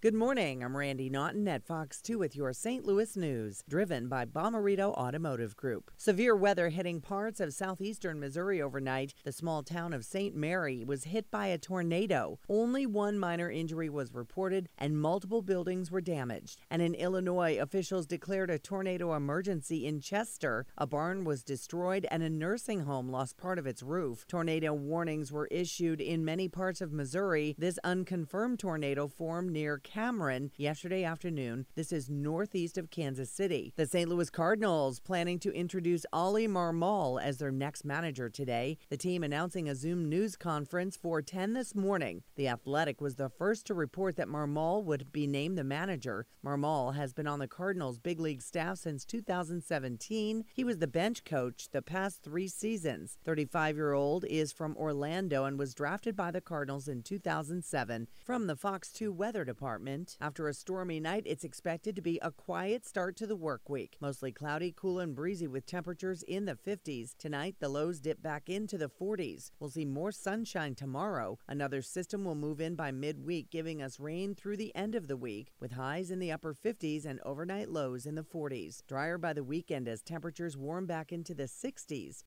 Good morning. I'm Randy Naughton at Fox 2 with your St. Louis news, driven by Bommarito Automotive Group. Severe weather hitting parts of southeastern Missouri overnight. The small town of St. Mary was hit by a tornado. Only one minor injury was reported, and multiple buildings were damaged. And in Illinois, officials declared a tornado emergency in Chester. A barn was destroyed, and a nursing home lost part of its roof. Tornado warnings were issued in many parts of Missouri. This unconfirmed tornado formed near Cameron yesterday afternoon. This is northeast of Kansas City. The St. Louis Cardinals planning to introduce Oli Marmol as their next manager today. The team announcing a Zoom news conference for 10 this morning. The Athletic was the first to report that Marmol would be named the manager. Marmol has been on the Cardinals big league staff since 2017. He was the bench coach the past three seasons. 35 year old is from Orlando and was drafted by the Cardinals in 2007 from the Fox 2 Weather Department. After a stormy night, it's expected to be a quiet start to the work week. Mostly cloudy, cool, and breezy with temperatures in the 50s. Tonight, the lows dip back into the 40s. We'll see more sunshine tomorrow. Another system will move in by midweek, giving us rain through the end of the week, with highs in the upper 50s and overnight lows in the 40s. Drier by the weekend as temperatures warm back into the 60s.